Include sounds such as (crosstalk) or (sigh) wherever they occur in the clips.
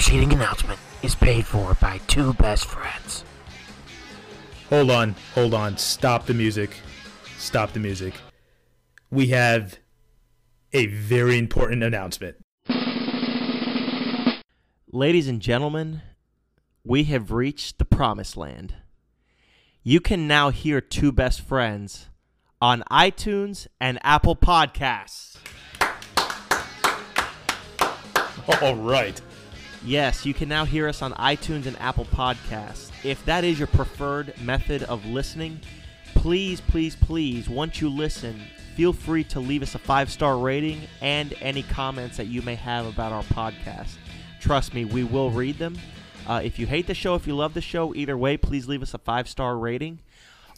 preceding announcement is paid for by two best friends. Hold on, hold on. Stop the music. Stop the music. We have a very important announcement. Ladies and gentlemen, we have reached the promised land. You can now hear Two Best Friends on iTunes and Apple Podcasts. All right. Yes, you can now hear us on iTunes and Apple Podcasts. If that is your preferred method of listening, please, please, please, once you listen, feel free to leave us a five star rating and any comments that you may have about our podcast. Trust me, we will read them. Uh, if you hate the show, if you love the show, either way, please leave us a five star rating. (laughs)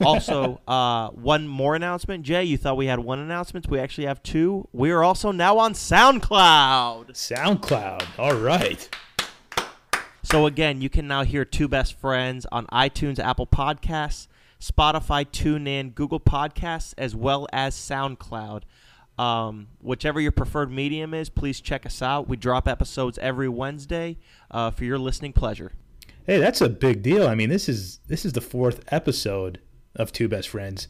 Also, uh, one more announcement. Jay, you thought we had one announcement. We actually have two. We are also now on SoundCloud. SoundCloud. All right. So again, you can now hear Two Best Friends on iTunes, Apple Podcasts, Spotify, TuneIn, Google Podcasts, as well as SoundCloud. Um, whichever your preferred medium is, please check us out. We drop episodes every Wednesday uh, for your listening pleasure. Hey, that's a big deal. I mean, this is this is the fourth episode of Two Best Friends.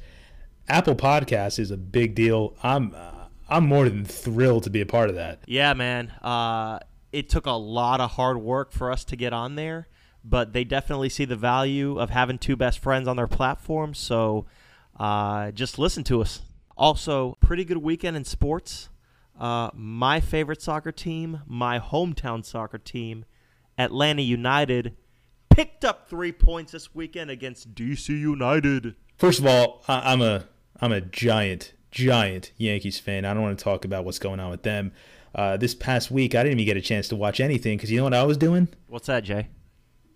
Apple Podcasts is a big deal. I'm uh, I'm more than thrilled to be a part of that. Yeah, man. Uh, it took a lot of hard work for us to get on there, but they definitely see the value of having two best friends on their platform. So uh, just listen to us. Also, pretty good weekend in sports. Uh, my favorite soccer team, my hometown soccer team, Atlanta United, picked up three points this weekend against DC United. First of all, I- I'm a I'm a giant giant Yankees fan. I don't want to talk about what's going on with them. Uh, this past week, I didn't even get a chance to watch anything because you know what I was doing? What's that, Jay?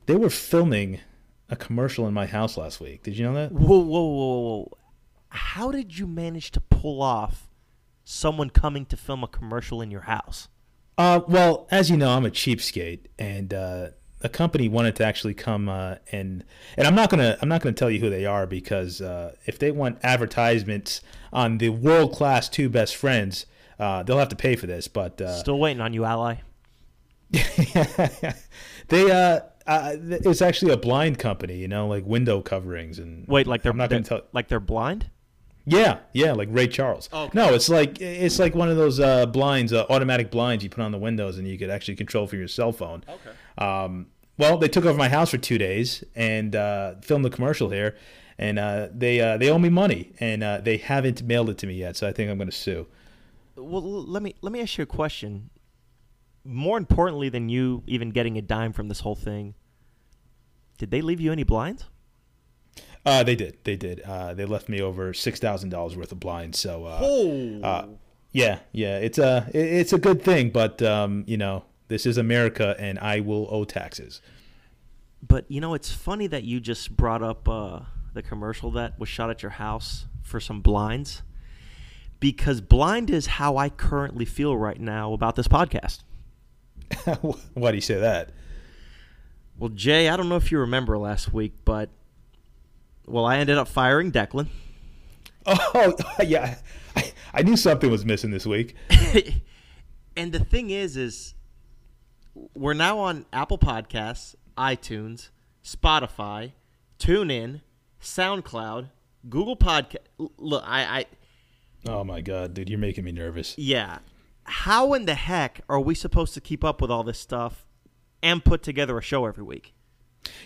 They were filming a commercial in my house last week. Did you know that? Whoa, whoa, whoa, whoa! How did you manage to pull off someone coming to film a commercial in your house? Uh, well, as you know, I'm a cheapskate, and uh, a company wanted to actually come uh, and and I'm not gonna I'm not gonna tell you who they are because uh, if they want advertisements on the world class two best friends, uh, they'll have to pay for this. But uh, Still waiting on you, ally. (laughs) they uh, uh, it's actually a blind company, you know, like window coverings and Wait, like they're I'm not gonna tell. like they're blind? Yeah, yeah, like Ray Charles. Okay. No, it's like it's like one of those uh, blinds, uh, automatic blinds you put on the windows, and you could actually control from your cell phone. Okay. Um, well, they took over my house for two days and uh, filmed the commercial here, and uh, they uh, they owe me money, and uh, they haven't mailed it to me yet. So I think I'm going to sue. Well, let me let me ask you a question. More importantly than you even getting a dime from this whole thing, did they leave you any blinds? Uh, they did, they did. Uh, they left me over six thousand dollars worth of blinds. So uh, Oh. uh, yeah, yeah, it's a it's a good thing, but um, you know this is America, and I will owe taxes. But you know, it's funny that you just brought up uh, the commercial that was shot at your house for some blinds, because blind is how I currently feel right now about this podcast. Why do you say that? Well, Jay, I don't know if you remember last week, but well, I ended up firing Declan. Oh (laughs) yeah, I, I knew something was missing this week. (laughs) and the thing is, is we're now on Apple Podcasts, iTunes, Spotify, TuneIn, SoundCloud, Google Podcast. Look, I, I, Oh my god, dude, you're making me nervous. yeah. How in the heck are we supposed to keep up with all this stuff and put together a show every week?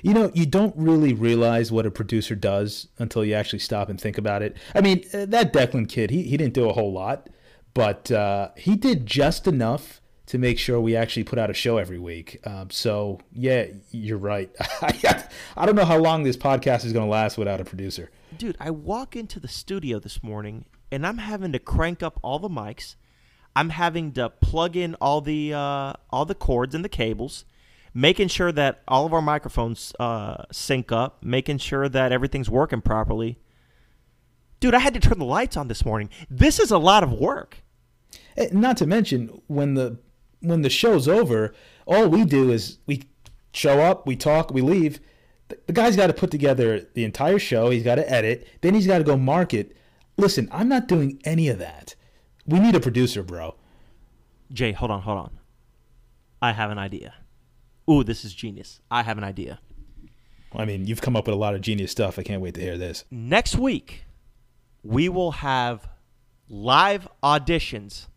You know, you don't really realize what a producer does until you actually stop and think about it. I mean, uh, that Declan kid, he, he didn't do a whole lot, but uh, he did just enough to make sure we actually put out a show every week. Um, so, yeah, you're right. (laughs) I don't know how long this podcast is going to last without a producer. Dude, I walk into the studio this morning and I'm having to crank up all the mics. I'm having to plug in all the uh, all the cords and the cables, making sure that all of our microphones uh, sync up, making sure that everything's working properly. Dude, I had to turn the lights on this morning. This is a lot of work. Eh, Not to mention when the when the show's over, all we do is we show up, we talk, we leave. The, the guy's got to put together the entire show. He's got to edit. Then he's got to go market. Listen, I'm not doing any of that. We need a producer, bro. Jay, hold on, hold on. I have an idea. "Ooh, this is genius. I have an idea." I mean, you've come up with a lot of genius stuff. I can't wait to hear this. Next week, we will have live auditions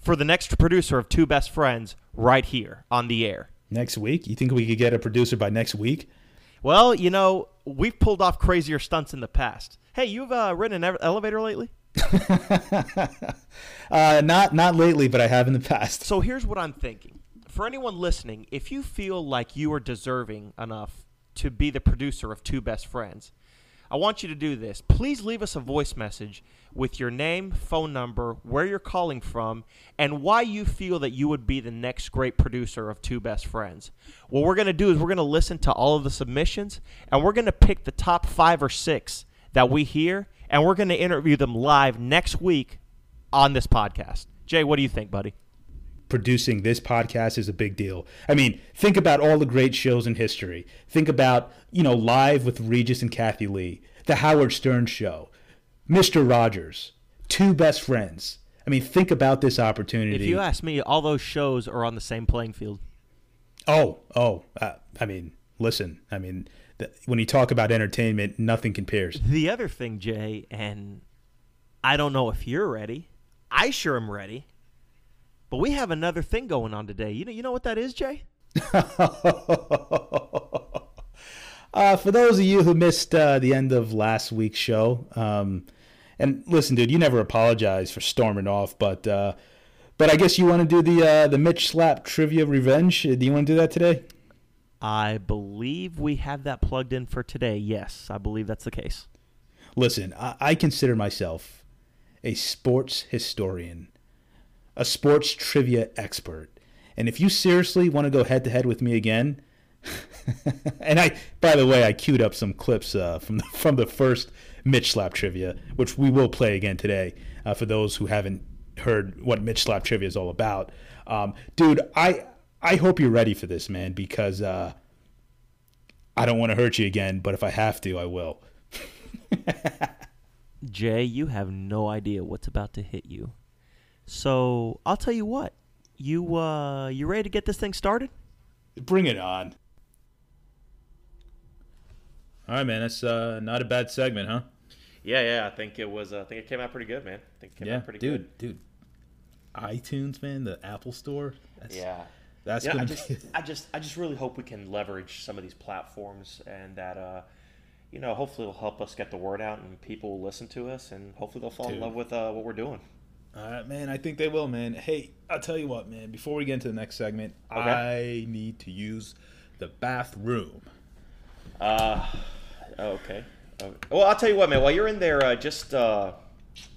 for the next producer of Two Best Friends right here on the air. Next week? You think we could get a producer by next week? Well, you know, we've pulled off crazier stunts in the past. Hey, you've uh, ridden an elevator lately? (laughs) uh, not not lately, but I have in the past. So here's what I'm thinking. For anyone listening, if you feel like you are deserving enough to be the producer of Two Best Friends, I want you to do this. Please leave us a voice message with your name, phone number, where you're calling from, and why you feel that you would be the next great producer of Two Best Friends. What we're going to do is we're going to listen to all of the submissions, and we're going to pick the top five or six that we hear, and we're going to interview them live next week on this podcast. Jay, what do you think, buddy? producing this podcast is a big deal. I mean, think about all the great shows in history. Think about, you know, Live with Regis and Kathie Lee, The Howard Stern Show, Mr. Rogers, Two Best Friends. I mean, think about this opportunity. If you ask me, all those shows are on the same playing field. Oh, oh, uh, I mean, listen, I mean, when you talk about entertainment, nothing compares. The other thing, Jay, and I don't know if you're ready. I sure am ready. But we have another thing going on today. You know, you know what that is, Jay? (laughs) uh, for those of you who missed uh, the end of last week's show, um, and listen, dude, you never apologize for storming off, but uh, but I guess you want to do the uh, the Mitch Slap trivia revenge. Do you want to do that today? I believe we have that plugged in for today. Yes, I believe that's the case. Listen, I, I consider myself a sports historian a sports trivia expert. And if you seriously want to go head to head with me again, (laughs) and I, by the way, I queued up some clips uh, from the, from the first Mitch Slap trivia, which we will play again today uh, for those who haven't heard what Mitch Slap trivia is all about. Um, dude, I I hope you're ready for this, man, because uh, I don't want to hurt you again, but if I have to, I will. (laughs) Jay, you have no idea what's about to hit you. So I'll tell you what. You uh you ready to get this thing started? Bring it on. All right, man. That's uh, not a bad segment, huh? Yeah, yeah. I think it was. Uh, I think it came out pretty good, man. I think it came yeah, out pretty dude, good. dude. Dude. iTunes, man, the Apple Store. That's, Yeah. That's Yeah, I just, be. I just, I just really hope we can leverage some of these platforms, and that, uh, you know, hopefully it'll help us get the word out, and people will listen to us, and hopefully they'll fall in love with uh, what we're doing. All right, man. I think they will, man. Hey, I'll tell you what, man. Before we get into the next segment, Okay. I need to use the bathroom. Uh, okay. okay. Well, I'll tell you what, man. While you're in there, uh, just, uh,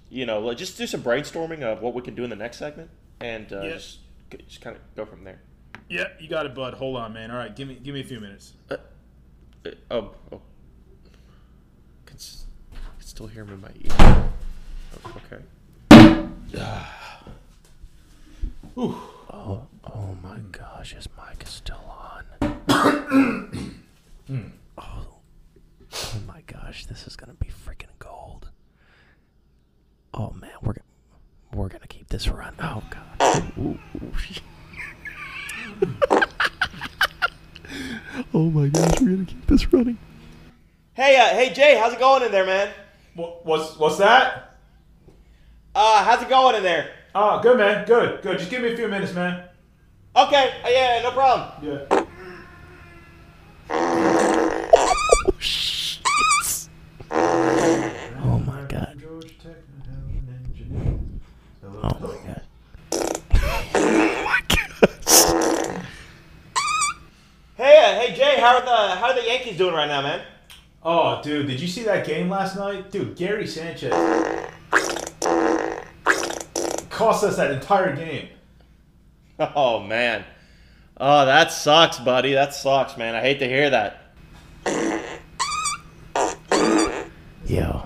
you know, just do some brainstorming of what we can do in the next segment, and uh, Yeah. just, just kind of go from there. Yeah, you got it, bud. Hold on, man. All right, give me give me a few minutes. Uh, oh, oh. Can, s- can still hear him in my ear. Oh, okay. Oh, oh my gosh, his mic is still on. oh, oh my gosh, this is gonna be freaking gold. Oh man, we're gonna we're gonna keep this run. Oh god. Ooh, oh my gosh, we're gonna keep this running. Hey, uh, hey Jay, how's it going in there, man? What, what's what's that? Uh, how's it going in there? Oh, good, man. Good, good. Just give me a few minutes, man. Okay, uh, yeah, no problem. Yeah. Oh my god. Oh my god. (laughs) Hey, how are the how are the Yankees doing right now, man? Oh, dude, did you see that game last night? Dude, Gary Sanchez cost us that entire game. (laughs) Oh man. Oh, that sucks, buddy. That sucks, man. I hate to hear that. Yo.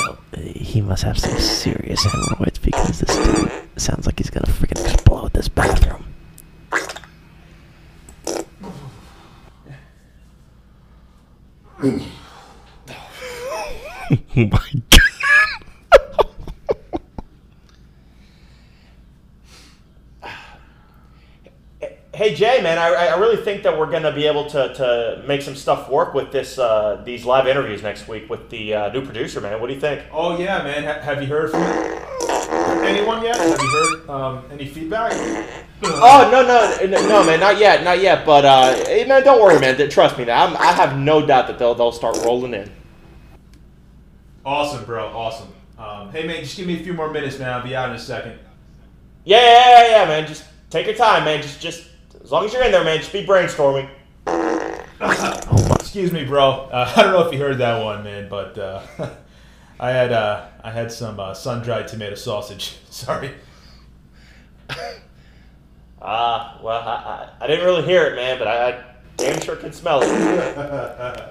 Yo, he must have some serious hemorrhoids because this dude sounds like he's gonna freaking explode this bathroom. oh my god. Hey Jay, man, I, I really think that we're gonna be able to, to make some stuff work with this uh, these live interviews next week with the uh, new producer, man. What do you think? Oh yeah, man. Ha- have you heard from anyone yet? Have you heard um, any feedback? (laughs) Oh no no no man, not yet, not yet. But uh, hey, man, don't worry, man. Trust me, I'm, I have no doubt that they'll they'll start rolling in. Awesome, bro. Awesome. Um, hey man, just give me a few more minutes, man. I'll be out in a second. Yeah yeah yeah, yeah man. Just take your time, man. Just just as long as you're in there, man. Just be brainstorming. (laughs) Excuse me, bro. Uh, I don't know if you heard that one, man, but uh, (laughs) I had uh, I had some uh, sun-dried tomato sausage. (laughs) Sorry. Ah, well, I, I, I didn't really hear it, man, but I, I damn sure can smell it.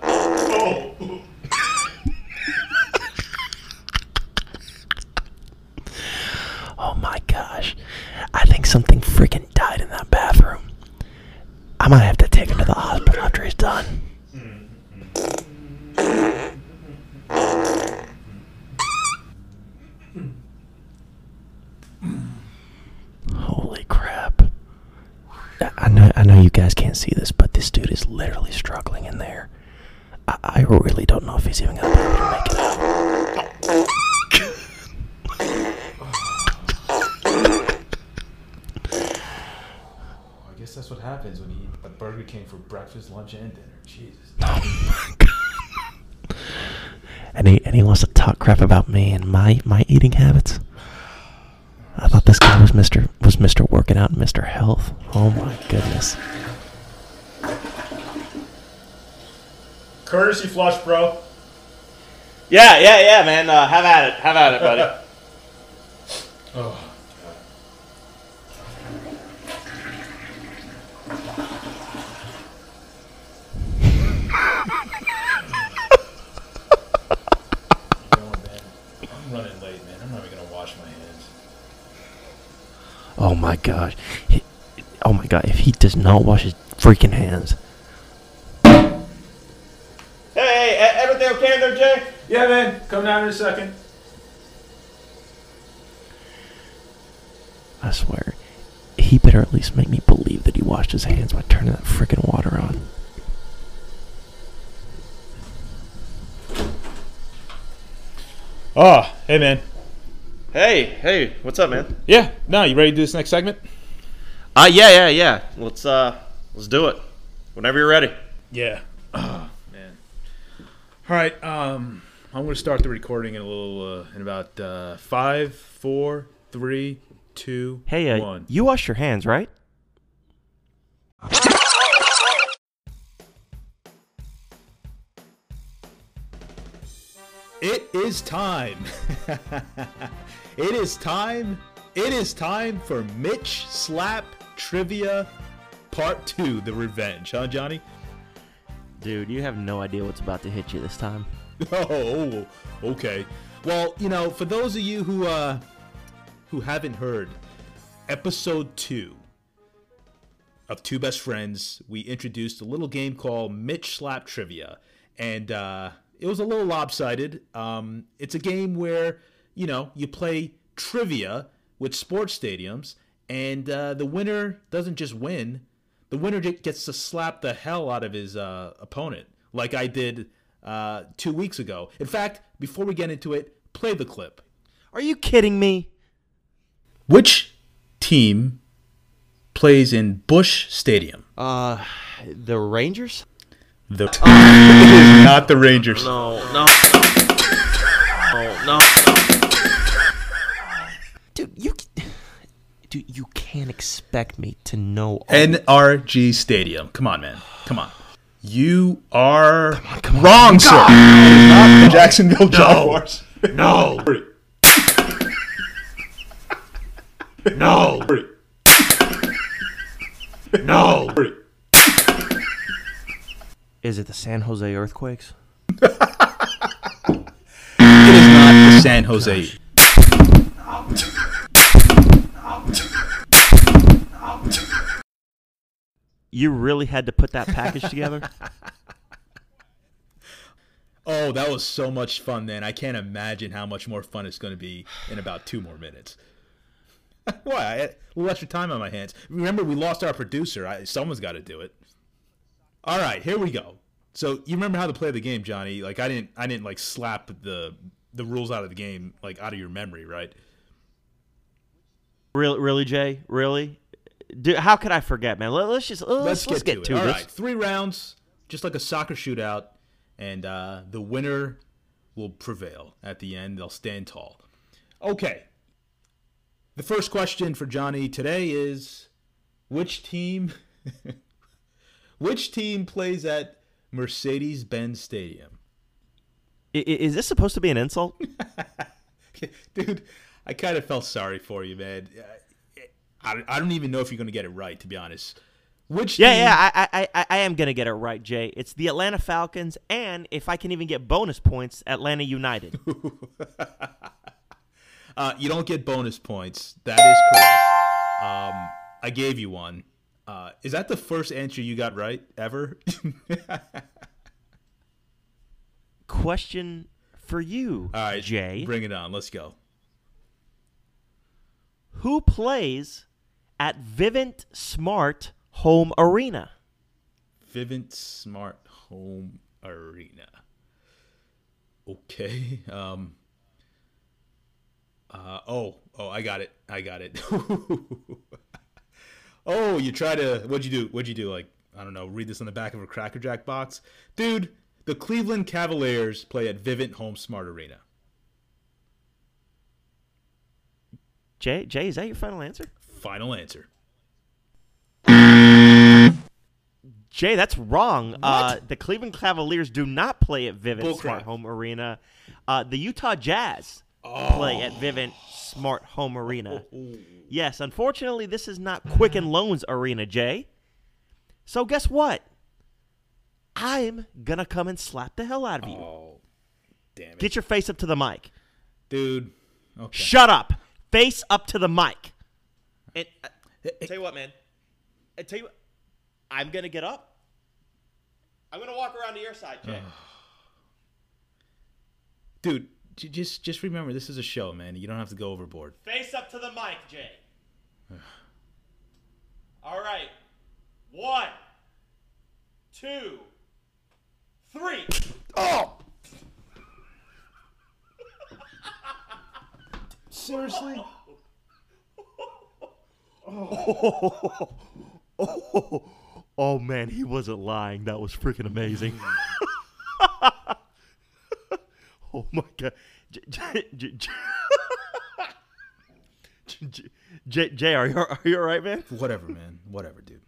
Oh. Oh my gosh. I think something freaking died in that bathroom. I might have to take him to the hospital after he's done. Holy crap. I- know, I know you guys can't see this, but this dude is literally struggling in there. I, I really don't know if he's even gonna be able to make it out. Guess that's what happens when you eat a Burger King for breakfast, lunch, and dinner. Jesus. (laughs) Oh my god. and he and he wants to talk crap about me and my my eating habits. I thought this guy was Mister was Mister Working Out and Mister Health. Oh my goodness. Courtesy flush, bro. Yeah, yeah, yeah, man. Uh, have at it. Have at it, buddy. (laughs) Oh. I'm running late, man. I'm not even gonna wash my hands. Oh my gosh. He, oh my god. If he does not wash his freaking hands, hey, hey, everything okay in there, Jay? Yeah, man. Come down in a second. I swear, he better at least make me believe that he washed his hands by turning that freaking water on. Oh, hey man. Hey, hey, what's up, man? Yeah, no, you ready to do this next segment? Uh, yeah, yeah, yeah. Let's uh, let's do it. Whenever you're ready. Yeah. Oh, man. All right. Um, I'm going to start the recording in a little, uh, in about uh, five, four, three, two, Hey, uh, one. you wash your hands, right? It is time. (laughs) it is time. It is time for Mitch Slap Trivia Part 2, The Revenge. Huh, Johnny? Dude, you have no idea what's about to hit you this time. (laughs) Oh, okay. Well, you know, for those of you who uh who haven't heard episode 2 of Two Best Friends, we introduced a little game called Mitch Slap Trivia. And uh it was a little lopsided. Um it's a game where, you know, you play trivia with sports stadiums and uh the winner doesn't just win, the winner gets to slap the hell out of his uh, opponent, like I did uh, two weeks ago. In fact, before we get into it, play the clip. Are you kidding me? Which team plays in Busch Stadium? Uh, the Rangers? The (laughs) it is (laughs) not the Rangers. No, no, no, no, no. Dude, you, dude, you can't expect me to know. all- NRG Stadium. Come on, man. Come on. You are wrong, sir. It is not the Jacksonville Jaguars. (laughs) no, no, no. Is it the San Jose Earthquakes? It is not the San oh, Jose. You really had to put that package together? (laughs) Oh, that was so much fun, then. I can't imagine how much more fun it's going to be in about two more minutes. (laughs) Why? I had a little extra time on my hands. Remember, we lost our producer. I, someone's got to do it. All right, here we go. So you remember how to play the game, Johnny? Like I didn't, I didn't like slap the the rules out of the game like out of your memory, right? Really, really, Jay? Really? Dude, how could I forget, man? Let, us just let's, let's, get, to, to it. All this. right, three rounds, just like a soccer shootout, and uh, the winner will prevail at the end. They'll stand tall. Okay. The first question for Johnny today is which team (laughs) which team plays at Mercedes-Benz Stadium? I- Is this supposed to be an insult? (laughs) Dude, I kind of felt sorry for you, man. I, I don't even know if you're going to get it right, to be honest. Which yeah, team- yeah, I, I, I, I am gonna get it right, Jay. It's the Atlanta Falcons, and if I can even get bonus points, Atlanta United. (laughs) Uh, you don't get bonus points. That is correct. Um, I gave you one. Uh, is that the first answer you got right ever? (laughs) Question for you, All right, Jay. bring it on. Let's go. Who plays at Vivint Smart Home Arena? Vivint Smart Home Arena. Okay. Um. Uh, oh, oh, I got it. I got it. (laughs) oh, you try to. What'd you do? What'd you do? Like, I don't know. Read this on the back of a Cracker Jack box, dude. The Cleveland Cavaliers play at Vivint Home Smart Arena. Jay, Jay, is that your final answer? Final answer. Jay, that's wrong. Uh, the Cleveland Cavaliers do not play at Vivint Smart. Home Arena. Uh, the Utah Jazz play at Vivint Smart Home Arena. (laughs) Yes, unfortunately, this is not Quicken Loans Arena, Jay. So guess what? I'm gonna come and slap the hell out of you. Oh, damn it, Get your face up to the mic. dude. Okay. Shut up. Face up to the mic. And uh, tell you what, man. I tell you what. I'm gonna get up. I'm gonna walk around to your side, Jay. (sighs) dude. J- Just, just remember, this is a show, man. You don't have to go overboard. Face up to the mic, Jay. (sighs) All right. One, two, three. Oh. Seriously? Oh. (laughs) oh. (laughs) Oh man, he wasn't lying. That was freaking amazing. (laughs) oh my god, J- J- J- J- J- J- Jay, are you are you all right, man? Whatever, man. Whatever, dude.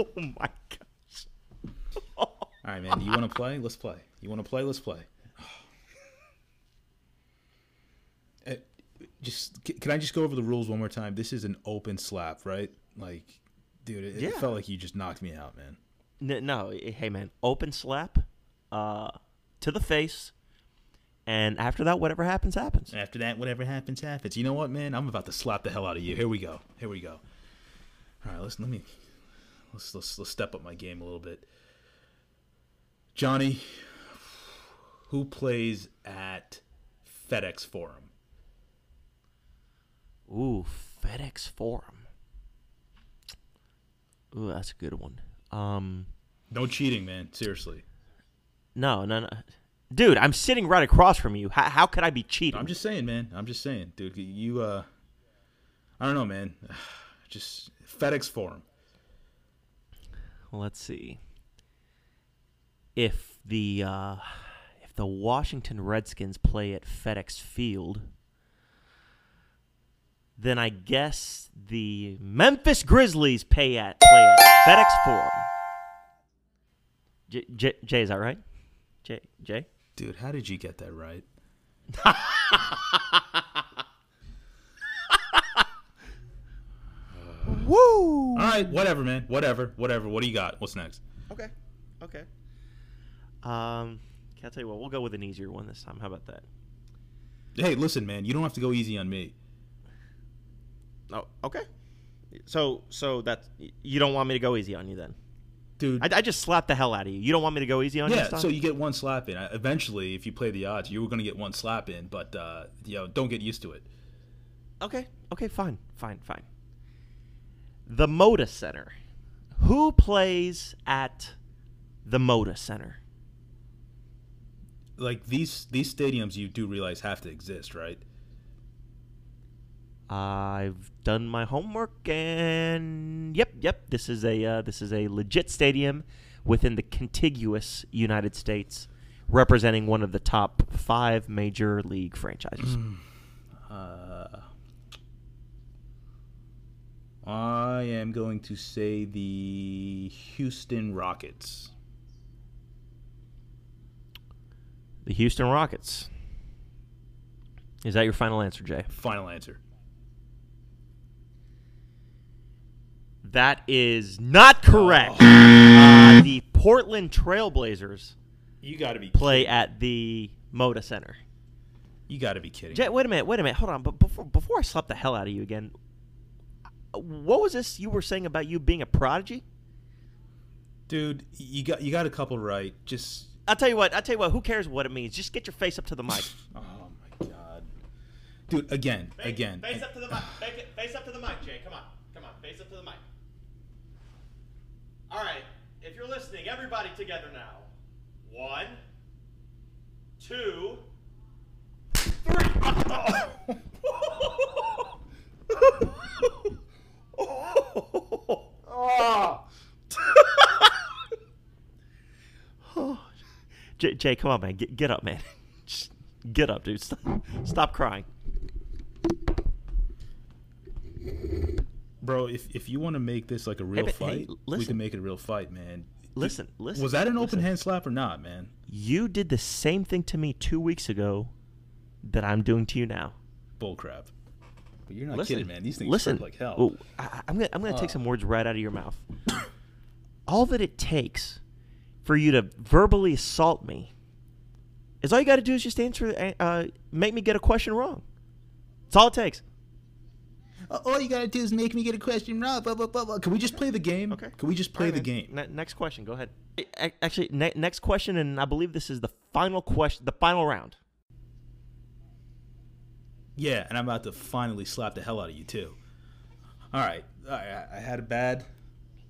Oh my gosh. All right, man. You want to play? Let's play. You want to play? Let's play. Uh, (sighs) just can I just go over the rules one more time? This is an open slap, right? Like, dude, it, it Yeah. felt like you just knocked me out, man. N- no, hey man, open slap, uh, to the face, and after that, whatever happens, happens. After that, whatever happens, happens. You know what, man? I'm about to slap the hell out of you. Here we go. Here we go. All right, let's let me let's let's let's step up my game a little bit. Johnny, who plays at FedEx Forum? Ooh, FedEx Forum. Ooh, that's a good one. Um, No cheating, man. Seriously. No, no, no, dude, I'm sitting right across from you. How, how could I be cheating? I'm just saying, man. I'm just saying, dude. You, uh, I don't know, man. (sighs) Just FedEx Forum. Let's see. If the uh, if the Washington Redskins play at FedEx Field, then I guess the Memphis Grizzlies pay at play at FedEx Forum. J- J- Jay, is that right? Jay, Jay. Dude, how did you get that right? (laughs) Woo! All right, whatever, man. Whatever, whatever. What do you got? What's next? Okay. Okay. Um, can I tell you what? We'll go with an easier one this time. How about that? Hey, listen, man. You don't have to go easy on me. Oh, okay. So, so that's you don't want me to go easy on you then? Dude. I, I just slapped the hell out of you. You don't want me to go easy on you? yeah, so you get one slap in. Eventually, if you play the odds, you were going to get one slap in, but uh, you know, don't get used to it. Okay. Okay. Fine. Fine. Fine. The Moda Center. Who plays at the Moda Center? Like these these stadiums, you do realize have to exist, right? I've done my homework, and yep, yep. This is a uh, this is a legit stadium within the contiguous United States, representing one of the top five major league franchises. Uh, I am going to say the Houston Rockets. The Houston Rockets. Is that your final answer, Jay? Final answer. That is not correct. Uh, the Portland Trailblazers You got to be play at the Moda Center. You got to be kidding. Jay, wait a minute, wait a minute, hold on. But before before I slap the hell out of you again, what was this you were saying about you being a prodigy? Dude, you got you got a couple right. Just I'll tell you what. I'll tell you what. Who cares what it means? Just get your face up to the mic. (sighs) oh my god. Dude, again, again. Face up to the mic. Face up to the mic, Jay. Come on. Come on. Face up to the mic. All right. If you're listening, everybody together now. One, two, (laughs) (laughs) Jay, Jay, come on, man. Get, get up, man. (laughs) Just get up, dude. Stop, stop crying. Bro, if if you want to make this like a real hey, fight, we listen. can make it a real fight, man. Listen, listen. Was that an open listen. hand slap or not, man? You did the same thing to me two weeks ago that I'm doing to you now. Bullcrap. But you're not listen, kidding, man. These things listen. hurt like hell. Oh, I, I'm gonna I'm gonna take Uh. some words right out of your mouth. (coughs) all that it takes for you to verbally assault me is all you got to do is just answer, uh, make me get a question wrong. That's all it takes. Uh, All you gotta do is make me get a question wrong. Blah, blah, blah, blah. Can we just play the game? Okay. Can we just play right, the man. game? Ne- next question. Go ahead. Actually, ne- next question, and I believe this is the final question, the final round. Yeah, and I'm about to finally slap the hell out of you too. All right, all right. I had a bad, a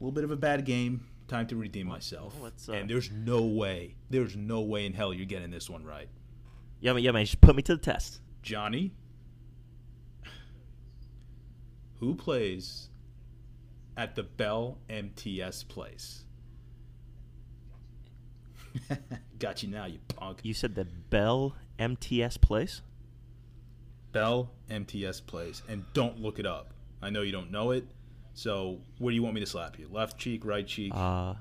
little bit of a bad game. Time to redeem myself. uh, and there's no way, there's no way in hell you're getting this one right, Yeah, man. Yeah, man. Just put me to the test. Johnny. Who plays at the Bell MTS place? (laughs) Got you now, you punk. You said the Bell MTS place. Bell MTS place, and don't look it up. I know you don't know it. So where do you want me to slap you? Left cheek, right cheek? Uh,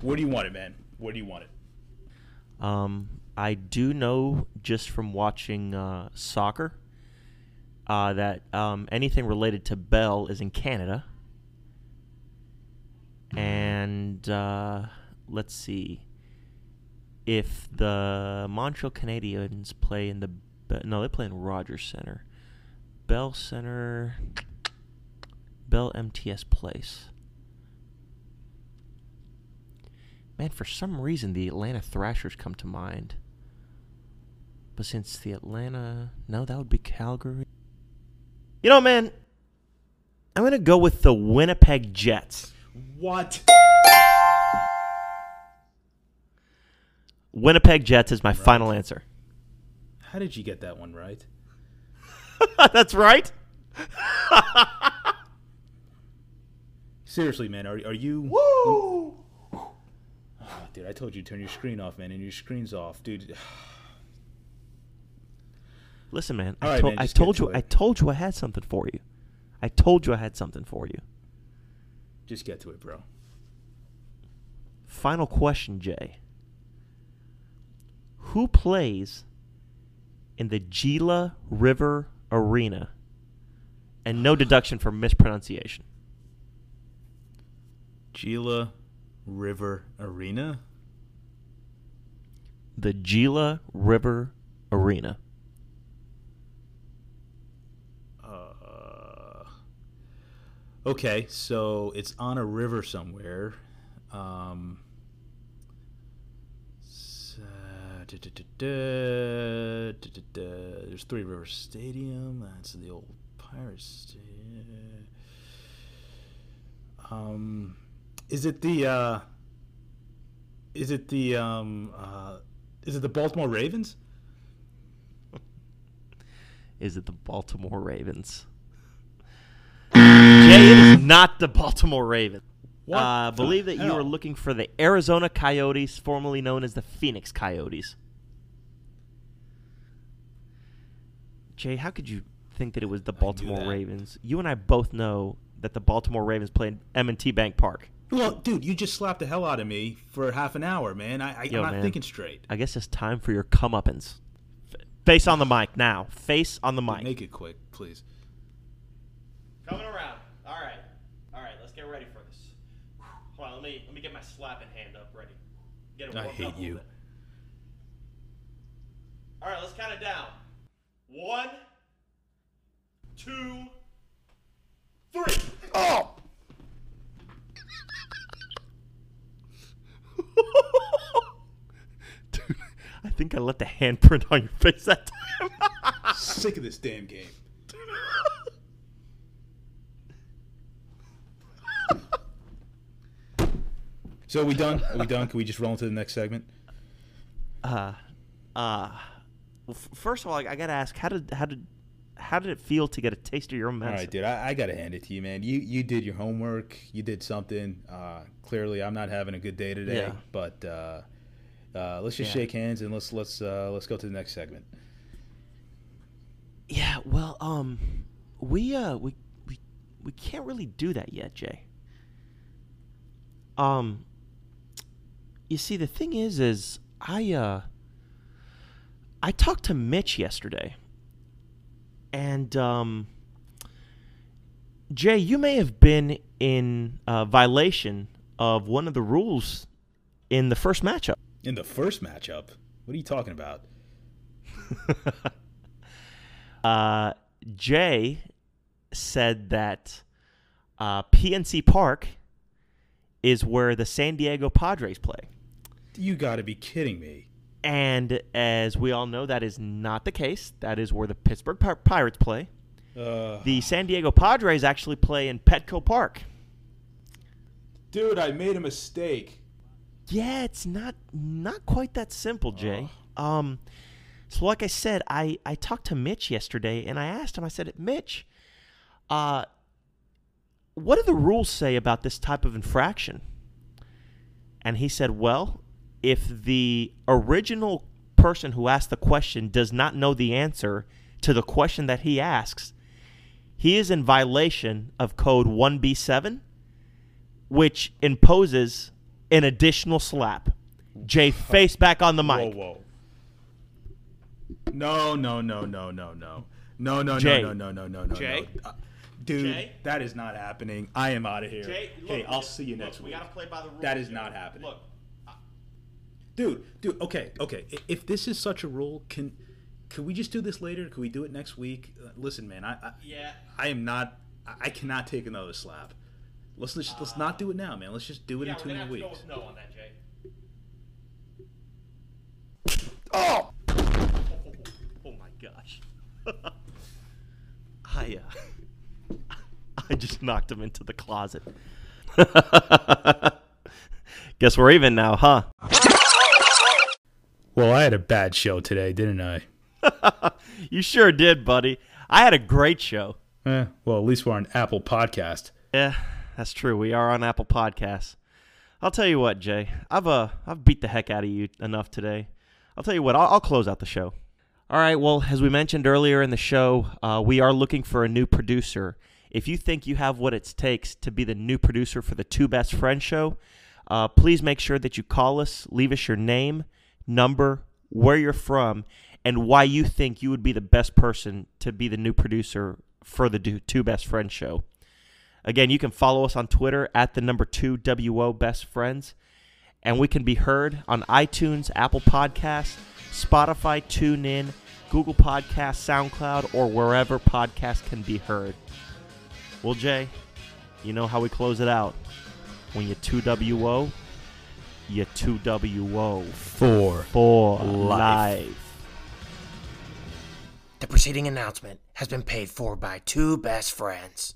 where do you want it, man? Where do you want it? Um, I do know just from watching uh, soccer uh, that um, anything related to Bell is in Canada. And uh, let's see. If the Montreal Canadiens play in the. No, they play in Rogers Center. Bell Center. Bell MTS Place. Man, for some reason, the Atlanta Thrashers come to mind. But since the Atlanta. No, that would be Calgary. You know, man, I'm going to go with the Winnipeg Jets. What? Winnipeg Jets is my final answer. How did you get that one right? (laughs) That's right. (laughs) Seriously, man, are are you? Woo! Oh, dude, I told you to turn your screen off, man, and your screen's off, dude. (sighs) Listen, man. All I, right, to- man, I told you. it. I told you I had something for you. I told you I had something for you. Just get to it, bro. Final question, Jay. Who plays in the Gila River Arena? And no deduction for mispronunciation. Gila River Arena. The Gila River Arena. Uh, okay, so it's on a river somewhere. Um, s- uh, da, da, da. There's Three Rivers Stadium. That's the old Pirates. Stadium. Um, is it the uh, is it the um, uh, is it the Baltimore Ravens? Is it the Baltimore Ravens? Jay, not the Baltimore Ravens. I uh, the believe that you hell? are looking for the Arizona Coyotes, formerly known as the Phoenix Coyotes. Jay, how could you think that it was the Baltimore. Ravens? You and I both know that the Baltimore Ravens play in M&T Bank Park. Well, dude, you just slapped the hell out of me for half an hour, man. I, I, Yo, I'm not man. thinking straight. I guess it's time for your comeuppance. F- face on the mic now. Face on the mic. Make it quick, please. Coming around. All right. All right, let's get ready for this. Hold on, let me let me get my slapping hand up ready. Get it I hate you. bit. All right, let's count it down. One, two, three. Oh! (laughs) Dude, I think I left a handprint on your face that time. Sick of this damn game. So are we done? Are we done? Can we just roll into the next segment? uh, uh, well, f- first of all, I, I gotta ask, how did how did how did it feel to get a taste of your own All medicine? right, dude. I, I gotta hand it to you, man. You you did your homework. You did something. Uh, clearly, I'm not having a good day today. Yeah. But uh, uh, let's just Yeah. shake hands and let's let's uh, let's go to the next segment. Yeah, well, um, we uh, we we we can't really do that yet, Jay. Um, you see, the thing is, is I uh, I talked to Mitch yesterday, and um, Jay, you may have been in uh, violation of one of the rules in the first matchup. In the first matchup, what are you talking about? (laughs) uh, Jay said that uh, PNC Park is where the San Diego Padres play. You got to be kidding me. And as we all know, that is not the case. That is where the Pittsburgh Pir- Pirates play. Uh, The San Diego Padres actually play in Petco Park. dude, I made a mistake. Yeah, it's not not quite that simple, Jay. Um, so like I said, I I talked to Mitch yesterday, and I asked him. I said, Mitch, uh, what do the rules say about this type of infraction? And he said, well, if the original person who asked the question does not know the answer to the question that he asks, he is in violation of code 1B7, which imposes an additional slap. Jay, (laughs) face back on the mic. Whoa, whoa. No, no, no, no, no, no. No, no, Jay. no, no, no, no, no, no. Jay. no. Uh, dude, Jay. that is not happening. I am out of here. Jay, hey, look, I'll look, see you next look, week. We gotta play by the rules. That is Jay. not happening. Look, Dude, dude, okay, okay. If this is such a rule, can can we just do this later? Can we do it next week? Uh, listen, man, I I, yeah. I am not. I I cannot take another slap. Let's let's, let's not do it now, man. Let's just do it Yeah, in we're two gonna have more to go weeks. with no on that, Jay. Oh, Oh my gosh. (laughs) I uh, (laughs) I just knocked him into the closet. (laughs) Guess we're even now, huh? Well, I had a bad show today, didn't I? (laughs) You sure did, buddy. I had a great show. Eh, well, at least we're on Apple Podcast. Yeah, that's true. We are on Apple Podcasts. I'll tell you what, Jay. I've uh I've beat the heck out of you enough today. I'll tell you what. I'll, I'll close out the show. All right. Well, as we mentioned earlier in the show, uh, we are looking for a new producer. If you think you have what it takes to be the new producer for the Two Best Friends show, uh, please make sure that you call us, leave us your name, number, where you're from, and why you think you would be the best person to be the new producer for the Two Best Friends show. Again, you can follow us on Twitter at the number two WO Best Friends. And we can be heard on iTunes, Apple Podcasts, Spotify, TuneIn, Google Podcasts, SoundCloud, or wherever podcasts can be heard. Well, Jay, you know how we close it out. When you 2WO, you 2WO Four. for Life. life. The preceding announcement has been paid for by two best friends.